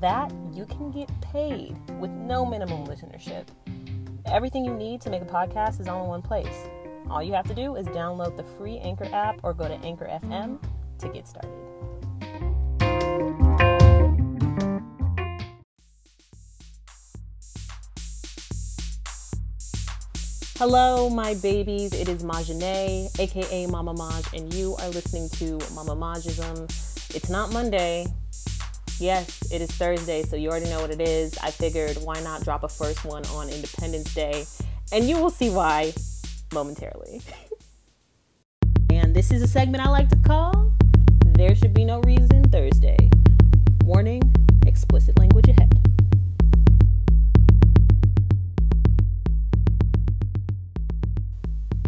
that you can get paid with no minimum listenership. Everything you need to make a podcast is all in one place. All you have to do is download the free Anchor app or go to Anchor FM to get started. Hello, my babies. It is Majane, aka Mama Maj, and you are listening to Mama Majism. It's not Monday, Yes, it is Thursday, so you already know what it is. I figured why not drop a first one on Independence Day, and you will see why momentarily. and this is a segment I like to call There Should Be No Reason Thursday. Warning explicit language ahead.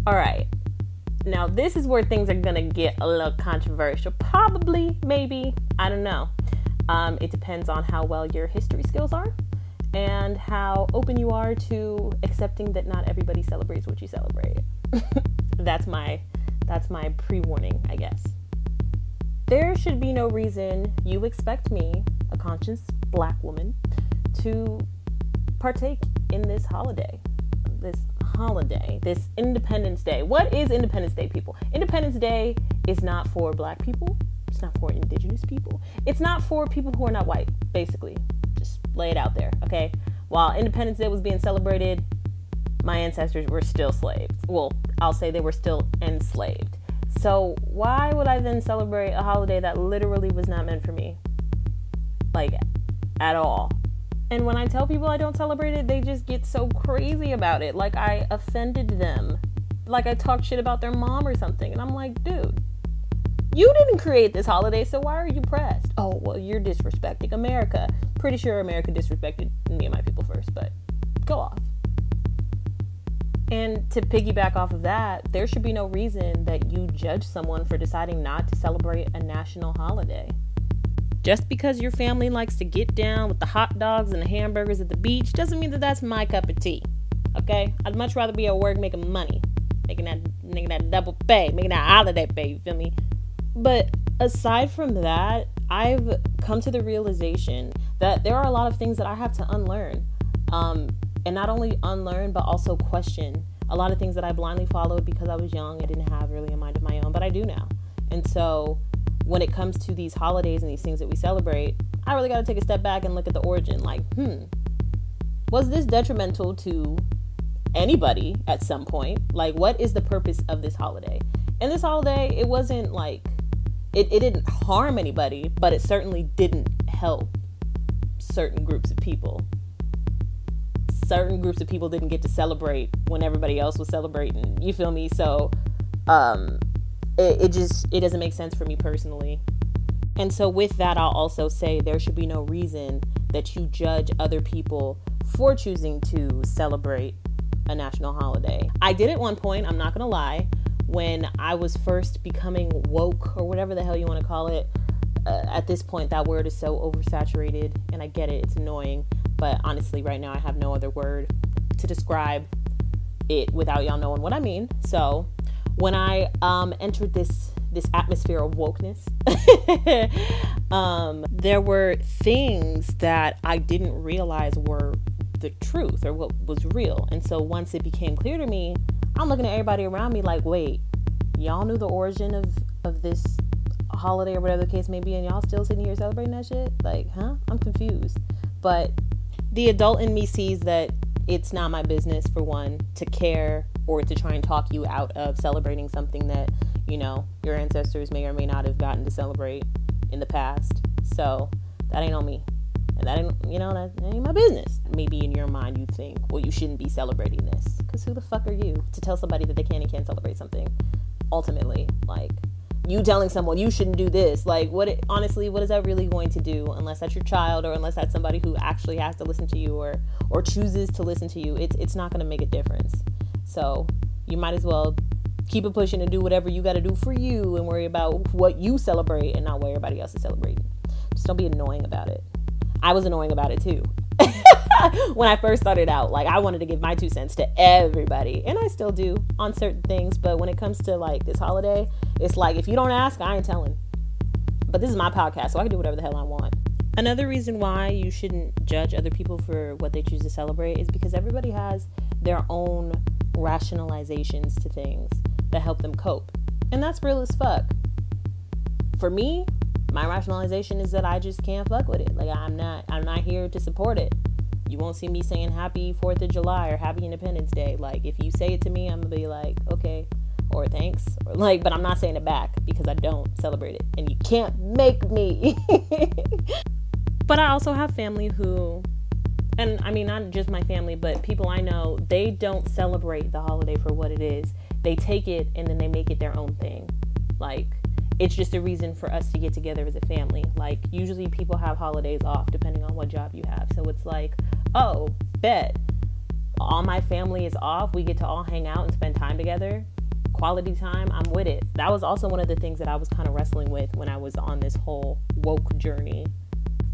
All right. Now, this is where things are going to get a little controversial. Probably, maybe, I don't know. Um, it depends on how well your history skills are and how open you are to accepting that not everybody celebrates what you celebrate. that's my that's my pre-warning, I guess. There should be no reason you expect me, a conscious black woman, to partake in this holiday. This holiday, this Independence Day. What is Independence Day, people? Independence Day is not for black people. It's not for indigenous people. It's not for people who are not white, basically. Just lay it out there, okay? While Independence Day was being celebrated, my ancestors were still slaves. Well, I'll say they were still enslaved. So, why would I then celebrate a holiday that literally was not meant for me? Like, at all. And when I tell people I don't celebrate it, they just get so crazy about it. Like I offended them. Like I talked shit about their mom or something. And I'm like, dude, you didn't create this holiday, so why are you pressed? Oh, well, you're disrespecting America. Pretty sure America disrespected me and my people first, but go off. And to piggyback off of that, there should be no reason that you judge someone for deciding not to celebrate a national holiday. Just because your family likes to get down with the hot dogs and the hamburgers at the beach doesn't mean that that's my cup of tea. Okay? I'd much rather be at work making money, making that, making that double pay, making that holiday pay, you feel me? But aside from that, I've come to the realization that there are a lot of things that I have to unlearn. Um, and not only unlearn, but also question a lot of things that I blindly followed because I was young. I didn't have really a mind of my own, but I do now. And so when it comes to these holidays and these things that we celebrate, I really got to take a step back and look at the origin. Like, hmm, was this detrimental to anybody at some point? Like, what is the purpose of this holiday? And this holiday, it wasn't like it, it didn't harm anybody, but it certainly didn't help certain groups of people. Certain groups of people didn't get to celebrate when everybody else was celebrating. You feel me? So um it, it just it doesn't make sense for me personally. And so with that I'll also say there should be no reason that you judge other people for choosing to celebrate a national holiday. I did at one point, I'm not to lie when I was first becoming woke or whatever the hell you want to call it. Uh, at this point, that word is so oversaturated, and I get it, it's annoying. But honestly, right now, I have no other word to describe it without y'all knowing what I mean. So, when I um, entered this this atmosphere of wokeness, um, there were things that I didn't realize were the truth or what was real. And so once it became clear to me I'm looking at everybody around me like, wait, y'all knew the origin of of this holiday or whatever the case may be, and y'all still sitting here celebrating that shit? Like, huh? I'm confused. But the adult in me sees that it's not my business for one to care or to try and talk you out of celebrating something that you know your ancestors may or may not have gotten to celebrate in the past. So that ain't on me. And that ain't, you know, that ain't my business. Maybe in your mind you think, well, you shouldn't be celebrating this. Because who the fuck are you to tell somebody that they can and can't celebrate something? Ultimately, like, you telling someone you shouldn't do this like what it, honestly what is that really going to do unless that's your child or unless that's somebody who actually has to listen to you or or chooses to listen to you it's it's not going to make a difference so you might as well keep it pushing and do whatever you got to do for you and worry about what you celebrate and not what everybody else is celebrating just don't be annoying about it i was annoying about it too when I first started out. Like I wanted to give my two cents to everybody, and I still do on certain things. But when it comes to like this holiday, it's like if you don't ask, I ain't telling. But this is my podcast, so I can do whatever the hell I want. Another reason why you shouldn't judge other people for what they choose to celebrate is because everybody has their own rationalizations to things that help them cope. And that's real as fuck. For me, my rationalization is that I just can't fuck with it. Like I'm not I'm not here to support it. You won't see me saying happy 4th of July or happy Independence Day. Like if you say it to me, I'm going to be like, "Okay." Or thanks, or like, but I'm not saying it back because I don't celebrate it, and you can't make me. but I also have family who and I mean not just my family, but people I know, they don't celebrate the holiday for what it is. They take it and then they make it their own thing. Like it's just a reason for us to get together as a family. Like usually people have holidays off depending on what job you have. So it's like, oh, bet. All my family is off. We get to all hang out and spend time together. Quality time, I'm with it. That was also one of the things that I was kind of wrestling with when I was on this whole woke journey.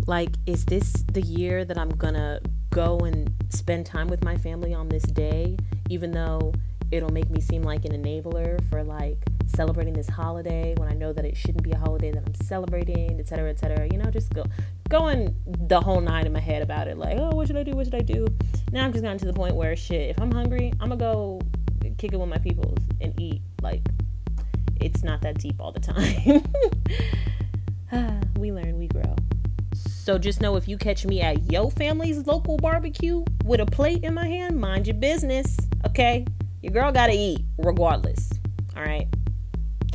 Like, is this the year that I'm gonna go and spend time with my family on this day, even though it'll make me seem like an enabler for like celebrating this holiday when I know that it shouldn't be a holiday that I'm celebrating, etc., etc. You know, just go going the whole night in my head about it, like, oh, what should I do? What should I do? Now I'm just gotten to the point where shit, if I'm hungry, I'm gonna go kick it with my peoples and eat. Like, it's not that deep all the time. we learn, we grow. So just know if you catch me at yo family's local barbecue with a plate in my hand, mind your business, okay? Your girl gotta eat regardless. All right.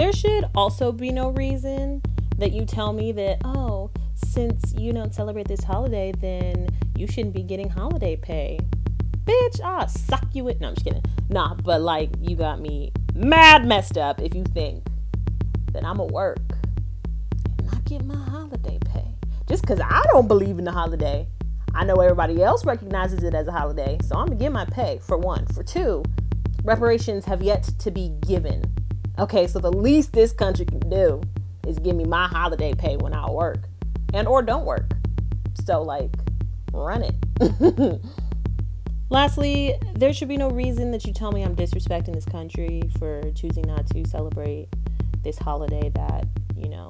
There should also be no reason that you tell me that, oh, since you don't celebrate this holiday, then you shouldn't be getting holiday pay. Bitch, I'll suck you it. No, I'm just kidding. Nah, but like, you got me mad messed up if you think that I'm at work and not get my holiday pay. Just because I don't believe in the holiday. I know everybody else recognizes it as a holiday, so I'm gonna get my pay for one. For two, reparations have yet to be given. Okay, so the least this country can do is give me my holiday pay when I work and or don't work. So like run it. Lastly, there should be no reason that you tell me I'm disrespecting this country for choosing not to celebrate this holiday that, you know,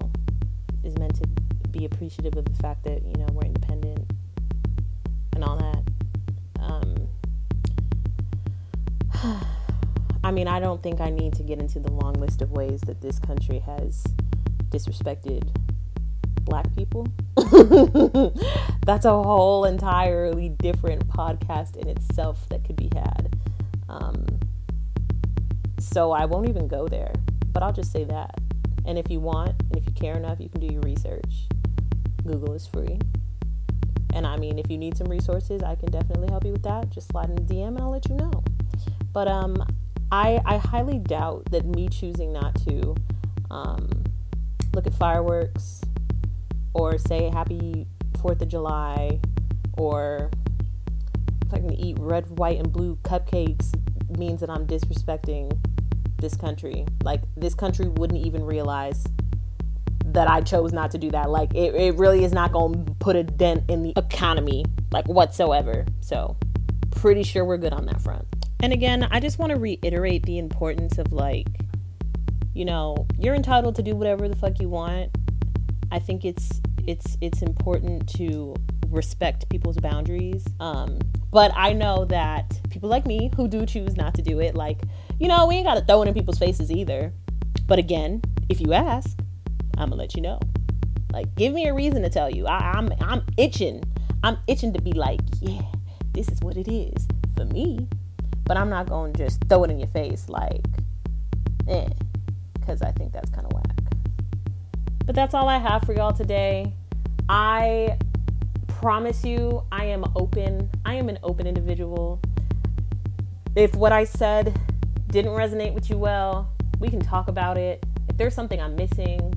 is meant to be appreciative of the fact that, you know, we're independent and all that. Um I mean, I don't think I need to get into the long list of ways that this country has disrespected black people. That's a whole entirely different podcast in itself that could be had. Um, so I won't even go there, but I'll just say that. And if you want, and if you care enough, you can do your research. Google is free. And I mean, if you need some resources, I can definitely help you with that. Just slide in the DM and I'll let you know. But um, I, I highly doubt that me choosing not to um, look at fireworks or say happy 4th of July or can eat red, white, and blue cupcakes means that I'm disrespecting this country. Like, this country wouldn't even realize that I chose not to do that. Like, it, it really is not to put a dent in the economy, like, whatsoever. So, pretty sure we're good on that front. And again, I just want to reiterate the importance of like, you know, you're entitled to do whatever the fuck you want. I think it's it's it's important to respect people's boundaries. Um, but I know that people like me who do choose not to do it, like, you know, we ain't gotta throw it in people's faces either. But again, if you ask, I'm gonna let you know. Like, give me a reason to tell you. I, I'm I'm itching. I'm itching to be like, yeah, this is what it is for me. But I'm not going to just throw it in your face like, eh, because I think that's kind of whack. But that's all I have for y'all today. I promise you, I am open. I am an open individual. If what I said didn't resonate with you well, we can talk about it. If there's something I'm missing,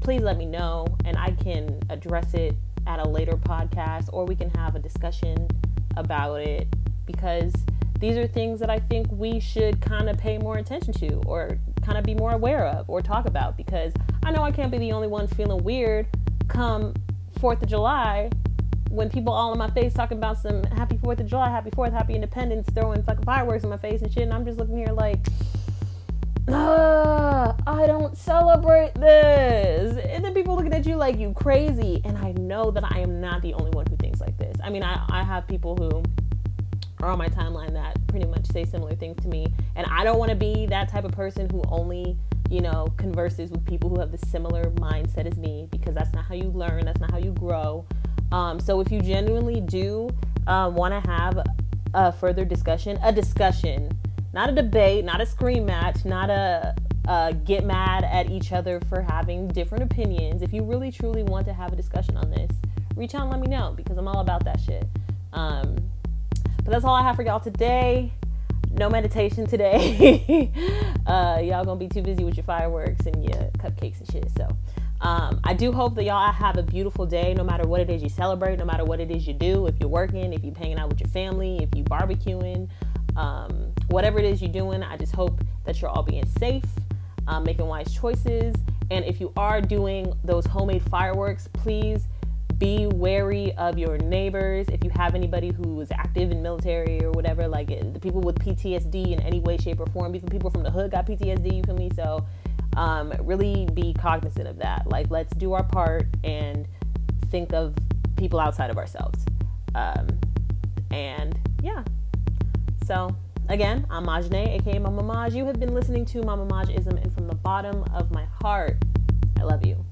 please let me know and I can address it at a later podcast or we can have a discussion about it because these are things that I think we should kind of pay more attention to or kind of be more aware of or talk about because I know I can't be the only one feeling weird come 4th of July when people all in my face talking about some happy 4th of July, happy 4th, happy independence, throwing fucking fireworks in my face and shit. And I'm just looking here like, ah, I don't celebrate this. And then people looking at you like you crazy. And I know that I am not the only one who thinks like this. I mean, I, I have people who are on my timeline that pretty much say similar things to me. And I don't want to be that type of person who only, you know, converses with people who have the similar mindset as me because that's not how you learn, that's not how you grow. Um, so if you genuinely do uh, want to have a further discussion, a discussion, not a debate, not a scream match, not a uh, get mad at each other for having different opinions. If you really truly want to have a discussion on this, reach out and let me know because I'm all about that shit. Um, but that's all I have for y'all today. No meditation today. uh, y'all gonna be too busy with your fireworks and your cupcakes and shit. So. Um, I do hope that y'all have a beautiful day, no matter what it is you celebrate, no matter what it is you do. If you're working, if you're hanging out with your family, if you're barbecuing, um, whatever it is you're doing, I just hope that you're all being safe, um, making wise choices. And if you are doing those homemade fireworks, please be wary of your neighbors. If you have anybody who is active in military or whatever, like the people with PTSD in any way, shape, or form, even people from the hood got PTSD, you feel me? So um, really be cognizant of that. Like, let's do our part and think of people outside of ourselves. Um, and yeah. So, again, I'm Majne, aka Mama Maj. You have been listening to Mama Majism, and from the bottom of my heart, I love you.